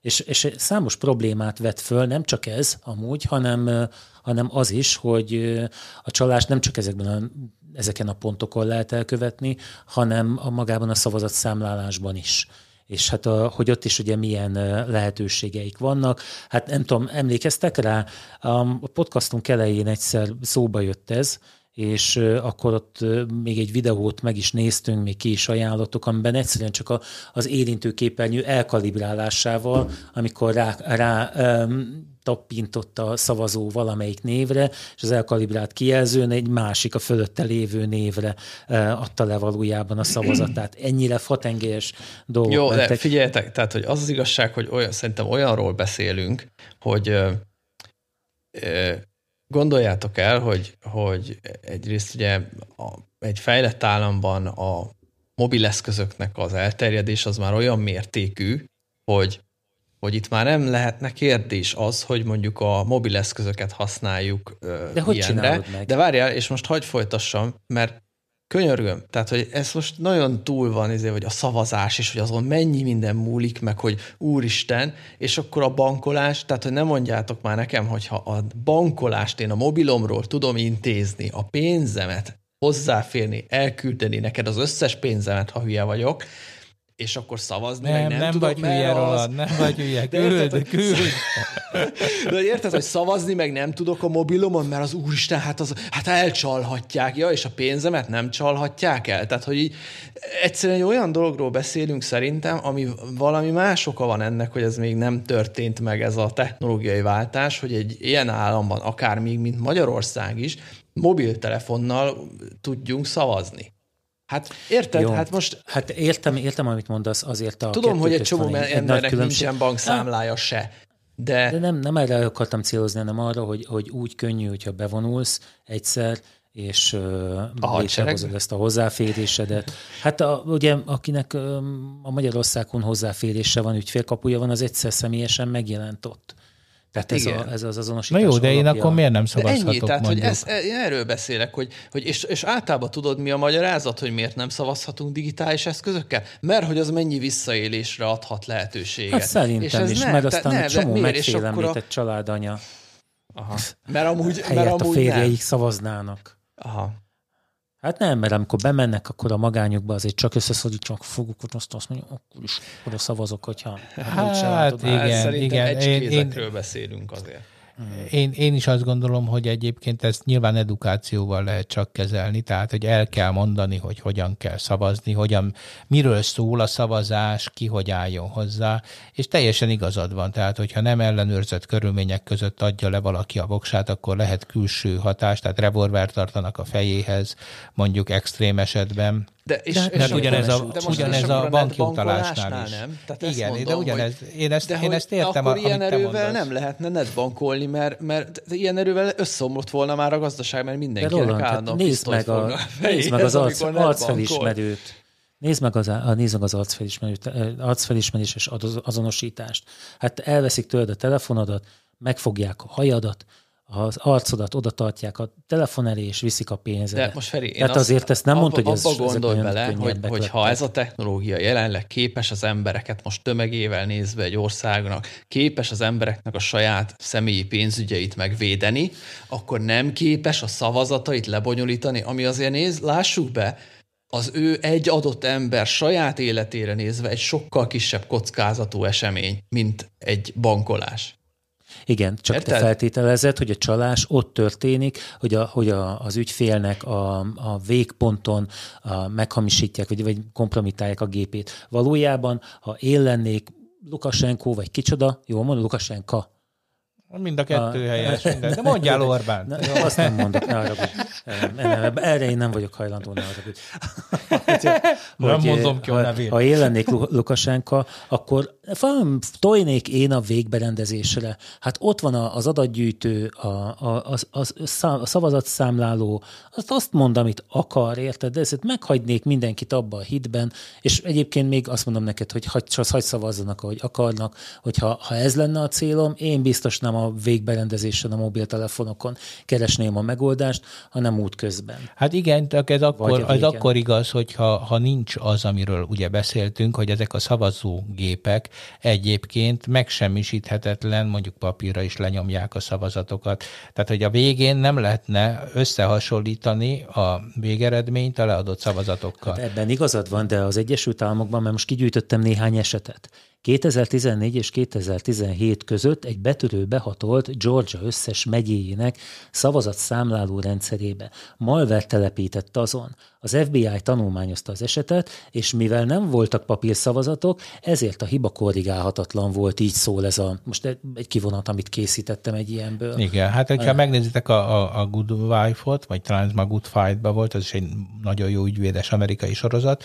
és, és számos problémát vet föl, nem csak ez amúgy, hanem, hanem az is, hogy a csalás nem csak ezekben a, ezeken a pontokon lehet elkövetni, hanem a magában a szavazatszámlálásban is és hát a, hogy ott is ugye milyen lehetőségeik vannak. Hát nem tudom, emlékeztek rá, a podcastunk elején egyszer szóba jött ez, és akkor ott még egy videót meg is néztünk, még ki is ajánlottuk, amiben egyszerűen csak a, az érintőképernyő elkalibrálásával, amikor rá, rá um, tappintott a szavazó valamelyik névre, és az elkalibrált kijelzőn egy másik, a fölötte lévő névre uh, adta le valójában a szavazatát. Ennyire fatengelyes dolgok. Jó, mentek. de figyeljetek, tehát hogy az az igazság, hogy olyan, szerintem olyanról beszélünk, hogy uh, Gondoljátok el, hogy, hogy egyrészt ugye a, egy fejlett államban a mobileszközöknek az elterjedés az már olyan mértékű, hogy, hogy itt már nem lehetne kérdés az, hogy mondjuk a mobileszközöket használjuk De hogy ilyenre. Meg? De várjál, és most hagyj folytassam, mert Könyörgöm. Tehát, hogy ez most nagyon túl van, ezért, hogy a szavazás, és hogy azon mennyi minden múlik, meg hogy úristen, és akkor a bankolás, tehát, hogy nem mondjátok már nekem, hogyha a bankolást én a mobilomról tudom intézni, a pénzemet hozzáférni, elküldeni neked az összes pénzemet, ha hülye vagyok, és akkor szavazni, nem, meg nem, nem tudok, vagy hülye róla, nem vagy hülye, küld, küld. De érted, hogy szavazni meg nem tudok a mobilomon, mert az úristen, hát, az, hát elcsalhatják, ja, és a pénzemet nem csalhatják el. Tehát, hogy így egyszerűen egy olyan dologról beszélünk szerintem, ami valami más oka van ennek, hogy ez még nem történt meg ez a technológiai váltás, hogy egy ilyen államban, akár még mint Magyarország is, mobiltelefonnal tudjunk szavazni. Hát érted? Jó. Hát most... Hát értem, értem, amit mondasz, azért a Tudom, hogy egy csomó egy, embernek nincsen bankszámlája se. De, de nem, nem erre akartam célozni, hanem arra, hogy, hogy úgy könnyű, hogyha bevonulsz egyszer, és létrehozod ezt a hozzáférésedet. Hát a, ugye, akinek a Magyarországon hozzáférése van, ügyfélkapuja van, az egyszer személyesen megjelent ott. Tehát ez, a, ez az azonosítás Na jó, de én alapja. akkor miért nem szavazhatok ennyi, tehát, mondjuk? hogy ez, erről beszélek, hogy, hogy és, és általában tudod, mi a magyarázat, hogy miért nem szavazhatunk digitális eszközökkel? Mert hogy az mennyi visszaélésre adhat lehetőséget. Hát szerintem és ez is, ne, mert aztán ne, csomó megfélemlített a... családanya. Aha. Mert amúgy, mert amúgy a férjeik nem. szavaznának. Aha. Hát nem, mert amikor bemennek, akkor a magányukba azért csak összeszorítsanak foguk, hogy azt, azt mondja, akkor is oda szavazok, hogyha hát, hát igen, igen. Én, én, beszélünk azért. Én, én is azt gondolom, hogy egyébként ezt nyilván edukációval lehet csak kezelni, tehát hogy el kell mondani, hogy hogyan kell szavazni, hogyan, miről szól a szavazás, ki hogy álljon hozzá, és teljesen igazad van, tehát hogyha nem ellenőrzött körülmények között adja le valaki a voksát, akkor lehet külső hatás, tehát revolver tartanak a fejéhez, mondjuk extrém esetben, de, és, de, és ugyanez a, de ugyanez a banki utalásnál is. Nem? Tehát Igen, mondom, de ugyanez, hogy, én ezt, de én ezt értem, akkor ilyen erővel nem lehetne netbankolni, mert, mert ilyen erővel összeomlott volna már a gazdaság, mert mindenkinek állandóan nézd meg, a, nézd meg az arc, arcfelismerőt. Nézd meg az, a, nézd meg az arcfelismerőt, arcfelismerés és azonosítást. Hát elveszik tőled a telefonodat, megfogják a hajadat, az arcodat oda tartják a telefon elé, és viszik a pénzedet. De most Feri, Tehát azt, azért ezt nem mondta, hogy ez abba gondolj bele, hogy, hogy ha ez a technológia jelenleg képes az embereket most tömegével nézve egy országnak, képes az embereknek a saját személyi pénzügyeit megvédeni, akkor nem képes a szavazatait lebonyolítani, ami azért néz, lássuk be, az ő egy adott ember saját életére nézve egy sokkal kisebb kockázatú esemény, mint egy bankolás. Igen, csak Érted? te feltételezed, hogy a csalás ott történik, hogy, a, hogy a, az ügyfélnek a, a végponton a, meghamisítják, vagy, vagy kompromitálják a gépét. Valójában, ha én lennék Lukasenko, vagy kicsoda, jól mondom, Lukasenka, Mind a kettő a, helyes, minden. De mondjál Orbán. Ne, azt nem mondok, ne arra, Erre én nem vagyok hajlandó, ne arra, hogy, nem mondom ki a nevét. Ha én lennék Lukasenka, akkor tojnék én a végberendezésre. Hát ott van az adatgyűjtő, a, a, a, a, a szavazatszámláló, azt, azt mond, amit akar, érted? De ezt meghagynék mindenkit abba a hitben, és egyébként még azt mondom neked, hogy hagy, hagy szavazzanak, ahogy akarnak, hogyha ha ez lenne a célom, én biztos nem a végberendezésen a mobiltelefonokon keresném a megoldást, hanem útközben. Hát igen, ez akkor, az akkor igaz, hogyha ha nincs az, amiről ugye beszéltünk, hogy ezek a szavazógépek egyébként megsemmisíthetetlen, mondjuk papírra is lenyomják a szavazatokat. Tehát, hogy a végén nem lehetne összehasonlítani a végeredményt a leadott szavazatokkal. Hát ebben igazad van, de az Egyesült Államokban, mert most kigyűjtöttem néhány esetet. 2014 és 2017 között egy betörő behatolt Georgia összes megyéjének szavazatszámláló rendszerébe. Malware telepített azon. Az FBI tanulmányozta az esetet, és mivel nem voltak papírszavazatok, ezért a hiba korrigálhatatlan volt, így szól ez a, most egy kivonat, amit készítettem egy ilyenből. Igen, hát hogyha megnézitek a, a, a Good Wife-ot, vagy talán ez már Good Fight-ba volt, ez is egy nagyon jó ügyvédes amerikai sorozat,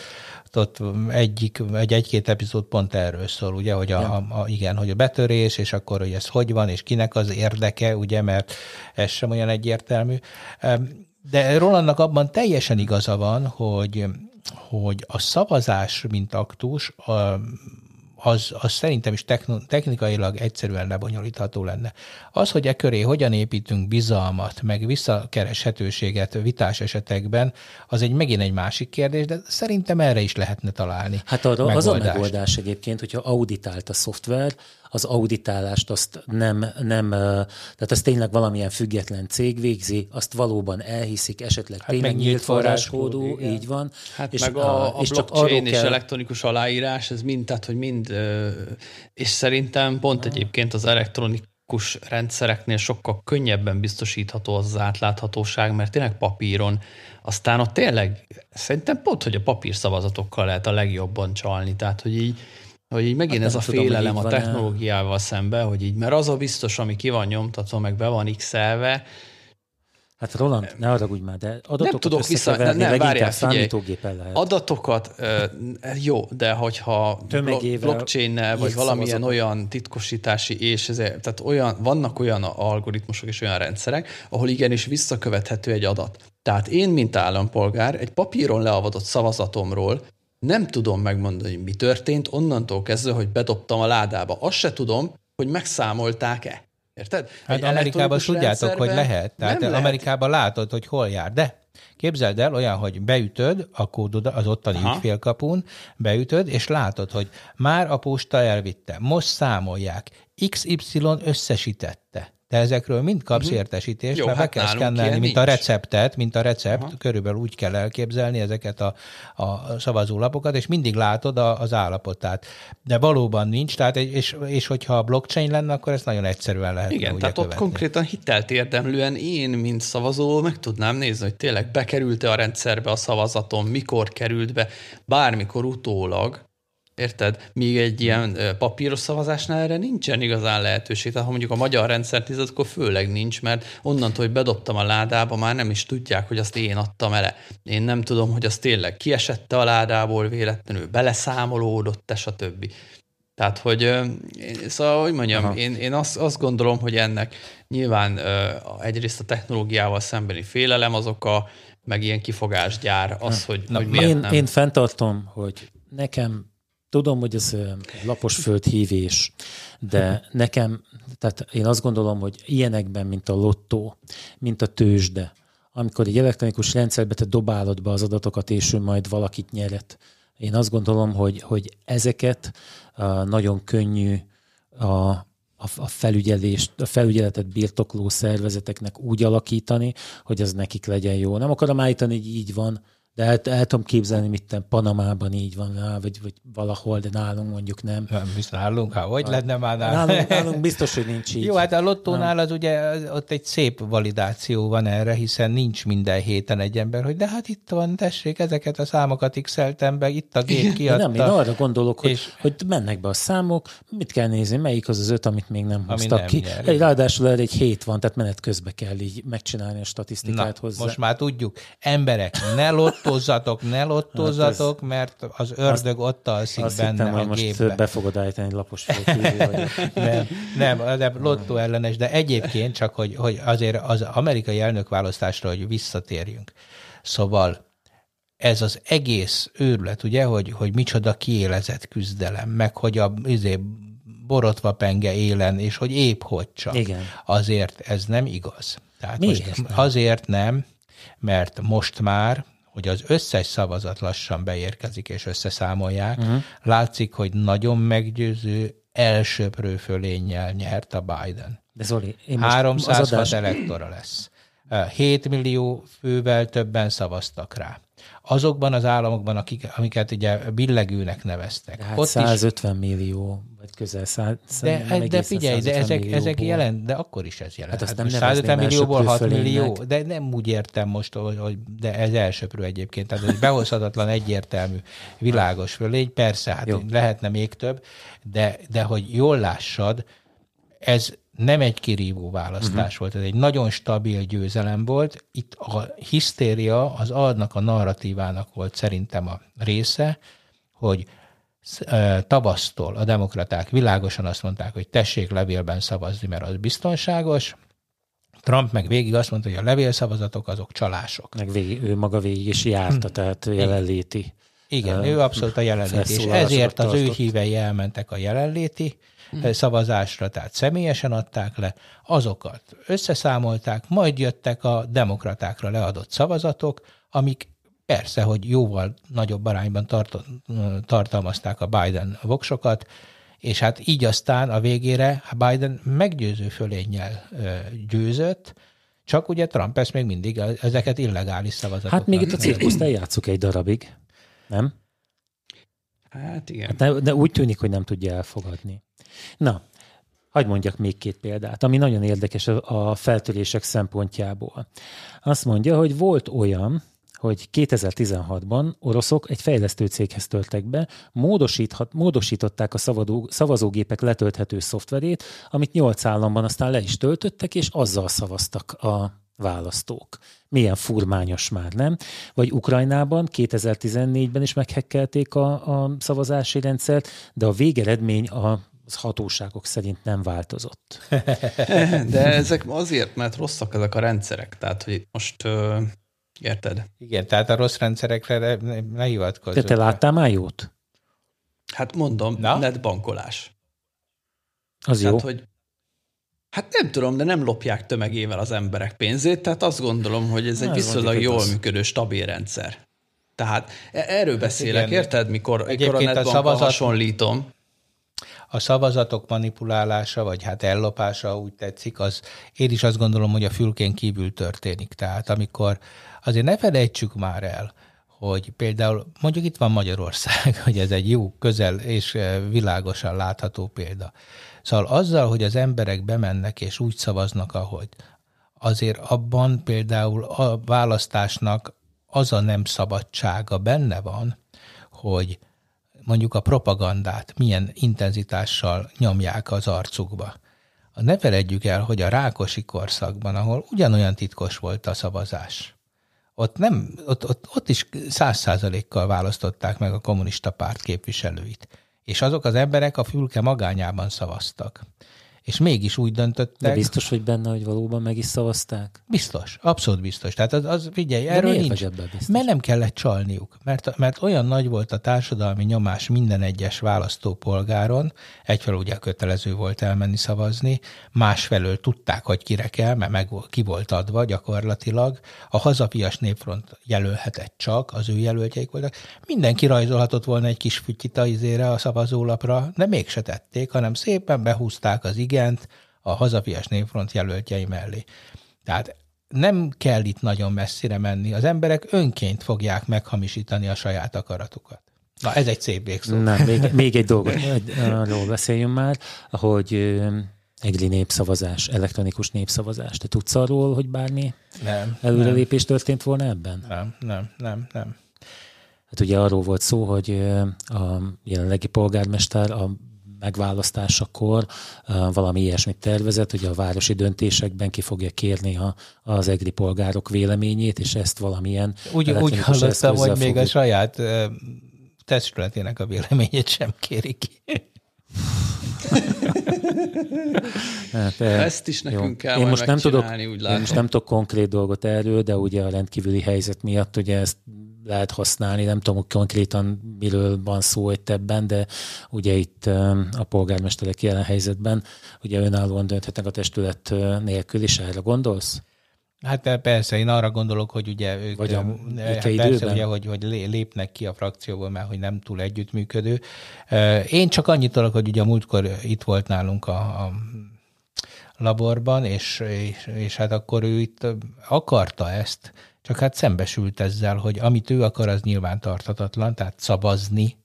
ott egyik, egy egy-két epizód pont erről szól, ugye, hogy a, ja. a, a, igen, hogy a betörés, és akkor, hogy ez hogy van, és kinek az érdeke, ugye, mert ez sem olyan egyértelmű. De Rolandnak abban teljesen igaza van, hogy, hogy a szavazás, mint aktus, a, az, az szerintem is technikailag egyszerűen lebonyolítható lenne. Az, hogy e köré hogyan építünk bizalmat, meg visszakereshetőséget vitás esetekben, az egy megint egy másik kérdés, de szerintem erre is lehetne találni. Hát arra megoldást. az a megoldás egyébként, hogyha auditált a szoftver, az auditálást azt nem, nem, tehát az tényleg valamilyen független cég végzi, azt valóban elhiszik, esetleg hát tényleg nyílt forráskódú, így van. Hát és meg a, a és blockchain és kell... elektronikus aláírás, ez mind, tehát hogy mind, és szerintem pont egyébként az elektronikus rendszereknél sokkal könnyebben biztosítható az, az átláthatóság, mert tényleg papíron, aztán ott tényleg szerintem pont, hogy a papírszavazatokkal lehet a legjobban csalni, tehát hogy így hogy így megint hát ez a tudom, félelem a technológiával el. szemben, hogy így, mert az a biztos, ami ki van nyomtatva, meg be van x Hát Roland, ne haragudj már, de adatokat nem tudok vissza, nem, nem várjál, számítógépen lehet. Adatokat, jó, de hogyha blockchain-nel, vagy valamilyen olyan titkosítási és ez, tehát olyan, vannak olyan algoritmusok és olyan rendszerek, ahol igenis visszakövethető egy adat. Tehát én, mint állampolgár, egy papíron leavadott szavazatomról nem tudom megmondani, mi történt, onnantól kezdve, hogy bedobtam a ládába. Azt se tudom, hogy megszámolták-e. Érted? Hát Egy Amerikában tudjátok, hogy lehet. Tehát nem Amerikában lehet. látod, hogy hol jár. De Képzeld el olyan, hogy beütöd a kódod az ottani Aha. ügyfélkapun, beütöd, és látod, hogy már a posta elvitte, most számolják, XY összesítette. Te ezekről mind kapsz uh-huh. értesítést, Jó, mert hát be kell szkennelni, mint nincs. a receptet, mint a recept, Aha. körülbelül úgy kell elképzelni ezeket a, a szavazólapokat, és mindig látod a, az állapotát. De valóban nincs, tehát és, és hogyha a blockchain lenne, akkor ez nagyon egyszerűen lehet. Igen, tehát követni. ott konkrétan hitelt érdemlően én, mint szavazó, meg tudnám nézni, hogy tényleg bekerült-e a rendszerbe a szavazatom, mikor került be, bármikor utólag, Érted? Míg egy ilyen papíros szavazásnál erre nincsen igazán lehetőség. Tehát ha mondjuk a magyar rendszert nézed, akkor főleg nincs, mert onnantól, hogy bedobtam a ládába, már nem is tudják, hogy azt én adtam ele. Én nem tudom, hogy az tényleg kiesette a ládából véletlenül, beleszámolódott, stb. Tehát, hogy szóval, hogy mondjam, én, én azt, azt gondolom, hogy ennek nyilván egyrészt a technológiával szembeni félelem az oka, meg ilyen kifogásgyár az, hogy, Na, hogy miért én, nem. Én fenntartom, hogy nekem Tudom, hogy ez lapos földhívés, de nekem, tehát én azt gondolom, hogy ilyenekben, mint a lottó, mint a tőzsde, amikor egy elektronikus rendszerbe te dobálod be az adatokat, és ő majd valakit nyeret. Én azt gondolom, hogy, hogy ezeket nagyon könnyű a, a, felügyelést, a felügyeletet birtokló szervezeteknek úgy alakítani, hogy az nekik legyen jó. Nem akarom állítani, hogy így van, de el, el tudom képzelni, mit Panamában így van, vagy, vagy valahol, de nálunk mondjuk nem. Nem, biztos nálunk, hát hogy lenne már nálunk? Nálunk, nálunk biztos, hogy nincs így. Jó, hát a lottónál az ugye, ott egy szép validáció van erre, hiszen nincs minden héten egy ember, hogy de hát itt van, tessék, ezeket a számokat x be, itt a gép kiadta. Nem, én arra gondolok, hogy, és... hogy mennek be a számok, mit kell nézni, melyik az az öt, amit még nem hoztak nem ki. Nyer. Egy, ráadásul erre egy hét van, tehát menet közben kell így megcsinálni a statisztikát Na, hozzá. most már tudjuk, emberek, ne lott lottózzatok, ne lottózzatok, mert az ördög ott alszik Azt benne hittem, a most gépbe. be fogod állítani, hogy lapos. Nem, nem, nem, lottó ellenes, de egyébként csak, hogy, hogy azért az amerikai elnökválasztásra, hogy visszatérjünk. Szóval ez az egész őrület, ugye, hogy, hogy micsoda kiélezett küzdelem, meg hogy a izé, borotva penge élen, és hogy épp hogy csak. Igen. Azért ez nem igaz. Tehát Miért most nem? azért nem, mert most már, hogy az összes szavazat lassan beérkezik és összeszámolják, uh-huh. látszik, hogy nagyon meggyőző elsöprő fölénnyel nyert a Biden. De Zoli, én most 306 az adás, elektora lesz. 7 millió fővel többen szavaztak rá. Azokban az államokban, akik, amiket ugye billegőnek neveztek. hát ott 150 millió, vagy közel 100, de, de figyelj, de 150 ezek, ezek jelent, de akkor is ez jelent. Hát azt Hát nem nevezném 150 millióból 6 elsöprő millió, de nem úgy értem most, hogy, hogy de ez elsöprő egyébként. Tehát ez behozhatatlan, egyértelmű, világos fölény. Persze, hát Jó. lehetne még több, de, de hogy jól lássad, ez nem egy kirívó választás uh-huh. volt, ez egy nagyon stabil győzelem volt. Itt a hisztéria az annak a narratívának volt szerintem a része, hogy tavasztól a demokraták világosan azt mondták, hogy tessék levélben szavazni, mert az biztonságos. Trump meg végig azt mondta, hogy a levélszavazatok azok csalások. Meg végig, ő maga végig is járta, tehát jelenléti. Igen, Ö, ő abszolút a jelenléti, és ezért az ő tartott. hívei elmentek a jelenléti Mhm. szavazásra, tehát személyesen adták le, azokat összeszámolták, majd jöttek a demokratákra leadott szavazatok, amik persze, hogy jóval nagyobb arányban tartott, tartalmazták a Biden voksokat, és hát így aztán a végére Biden meggyőző fölénnyel győzött, csak ugye Trump ezt még mindig ezeket illegális szavazatoknak. Hát még itt a cirkuszt eljátszuk egy darabig, nem? Hát igen. Hát ne, de úgy tűnik, hogy nem tudja elfogadni. Na, hagyd mondjak még két példát, ami nagyon érdekes a feltörések szempontjából. Azt mondja, hogy volt olyan, hogy 2016-ban oroszok egy fejlesztő céghez törtek be, módosíthat, módosították a szavadó, szavazógépek letölthető szoftverét, amit nyolc államban aztán le is töltöttek, és azzal szavaztak a választók. Milyen furmányos már, nem? Vagy Ukrajnában 2014-ben is meghekkelték a, a szavazási rendszert, de a végeredmény a hatóságok szerint nem változott. De ezek azért, mert rosszak ezek a rendszerek. Tehát, hogy most ö, érted? Igen, tehát a rossz rendszerekre ne, ne, ne Te, láttál már jót? Hát mondom, Na? netbankolás. Az jó. Tehát, hogy Hát nem tudom, de nem lopják tömegével az emberek pénzét, tehát azt gondolom, hogy ez egy Na, viszonylag mondjuk, hogy jól az- működő, stabil rendszer. Tehát e- erről beszélek, igen. érted? Mikor, mikor a Egyébként a netbankkal szavazat- hasonlítom. A szavazatok manipulálása, vagy hát ellopása, úgy tetszik, az én is azt gondolom, hogy a fülkén kívül történik. Tehát amikor azért ne felejtsük már el, hogy például mondjuk itt van Magyarország, hogy ez egy jó, közel és eh, világosan látható példa. Szóval azzal, hogy az emberek bemennek és úgy szavaznak, ahogy, azért abban például a választásnak az a nem szabadsága benne van, hogy mondjuk a propagandát milyen intenzitással nyomják az arcukba. Ne feledjük el, hogy a Rákosi korszakban, ahol ugyanolyan titkos volt a szavazás, ott, nem, ott, ott, ott is száz százalékkal választották meg a kommunista párt képviselőit. És azok az emberek a fülke magányában szavaztak. És mégis úgy döntöttek. De biztos, hogy benne, hogy valóban meg is szavazták? Biztos, abszolút biztos. Tehát az, az figyelj, De erről nincs. biztos? Mert nem kellett csalniuk. Mert, mert olyan nagy volt a társadalmi nyomás minden egyes választópolgáron, egyfelől ugye kötelező volt elmenni szavazni, másfelől tudták, hogy kire kell, mert meg, ki volt adva gyakorlatilag. A hazafias népfront jelölhetett csak, az ő jelöltjeik voltak. Mindenki rajzolhatott volna egy kis fütyit a izére a szavazólapra, de mégse tették, hanem szépen behúzták az igent a hazafias népfront jelöltjei mellé. Tehát nem kell itt nagyon messzire menni. Az emberek önként fogják meghamisítani a saját akaratukat. Na, ez egy szép végszó. Na, még, még egy dolgot arról beszéljünk már, hogy egri népszavazás, elektronikus népszavazás. Te tudsz arról, hogy bármi Nem, előrelépés történt volna ebben? nem, nem, nem, nem. Hát ugye arról volt szó, hogy a jelenlegi polgármester a megválasztásakor valami ilyesmit tervezett, hogy a városi döntésekben ki fogja kérni a, az egri polgárok véleményét, és ezt valamilyen Úgy, úgy hallottam, hogy még a saját testületének a véleményét sem kéri ki. hát, Ezt is nekünk jó. kell én most nem tudok, úgy Én most nem tudok konkrét dolgot erről, de ugye a rendkívüli helyzet miatt ugye ezt lehet használni, nem tudom konkrétan miről van szó itt ebben, de ugye itt a polgármesterek jelen helyzetben ugye önállóan dönthetnek a testület nélkül is, erre gondolsz? Hát persze, én arra gondolok, hogy ugye ők Vagy a hát persze, ugye, hogy, hogy lépnek ki a frakcióból, mert hogy nem túl együttműködő. Én csak annyit tudok, hogy ugye a múltkor itt volt nálunk a, a laborban, és, és, és hát akkor ő itt akarta ezt, csak hát szembesült ezzel, hogy amit ő akar, az nyilván tartatatlan, tehát szavazni,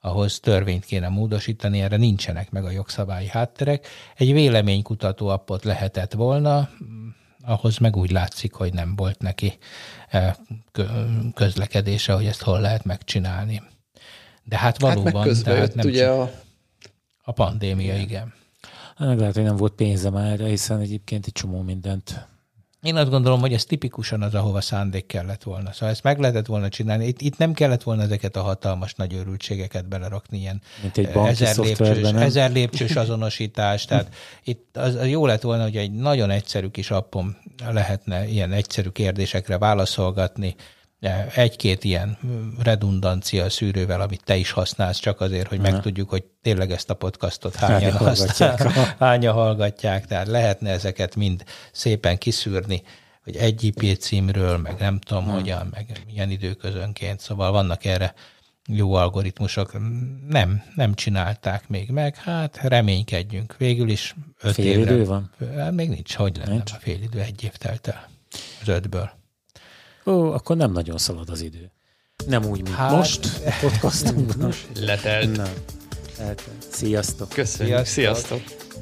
ahhoz törvényt kéne módosítani, erre nincsenek meg a jogszabályi hátterek. Egy véleménykutató appot lehetett volna, ahhoz meg úgy látszik, hogy nem volt neki eh, közlekedése, hogy ezt hol lehet megcsinálni. De hát valóban... Hát tehát nem ugye a... A pandémia, igen. igen. Hát meg lehet, hogy nem volt pénzem erre, hiszen egyébként egy csomó mindent én azt gondolom, hogy ez tipikusan az, ahova szándék kellett volna. Szóval ezt meg lehetett volna csinálni. Itt, itt nem kellett volna ezeket a hatalmas nagy örültségeket belerakni, ilyen Mint egy ezer, lépcsős, ezer lépcsős azonosítás. Tehát itt az, az jó lett volna, hogy egy nagyon egyszerű kis appom lehetne ilyen egyszerű kérdésekre válaszolgatni, egy-két ilyen redundancia szűrővel, amit te is használsz, csak azért, hogy megtudjuk, hogy tényleg ezt a podcastot hányan, hallgatják. hányan hallgatják, tehát lehetne ezeket mind szépen kiszűrni, hogy egy IP címről, meg nem tudom hmm. hogyan, meg milyen időközönként, szóval vannak erre jó algoritmusok. Nem, nem csinálták még meg, hát reménykedjünk. Végül is öt fél évre. idő van? Hát még nincs, hogy lenne nincs. a fél idő, egy év telt el az ötből. Ó, akkor nem nagyon szalad az idő. Nem úgy, mint hát, most a podcastunkban. Letelt. Na, Sziasztok. Köszönjük. Sziasztok. Sziasztok.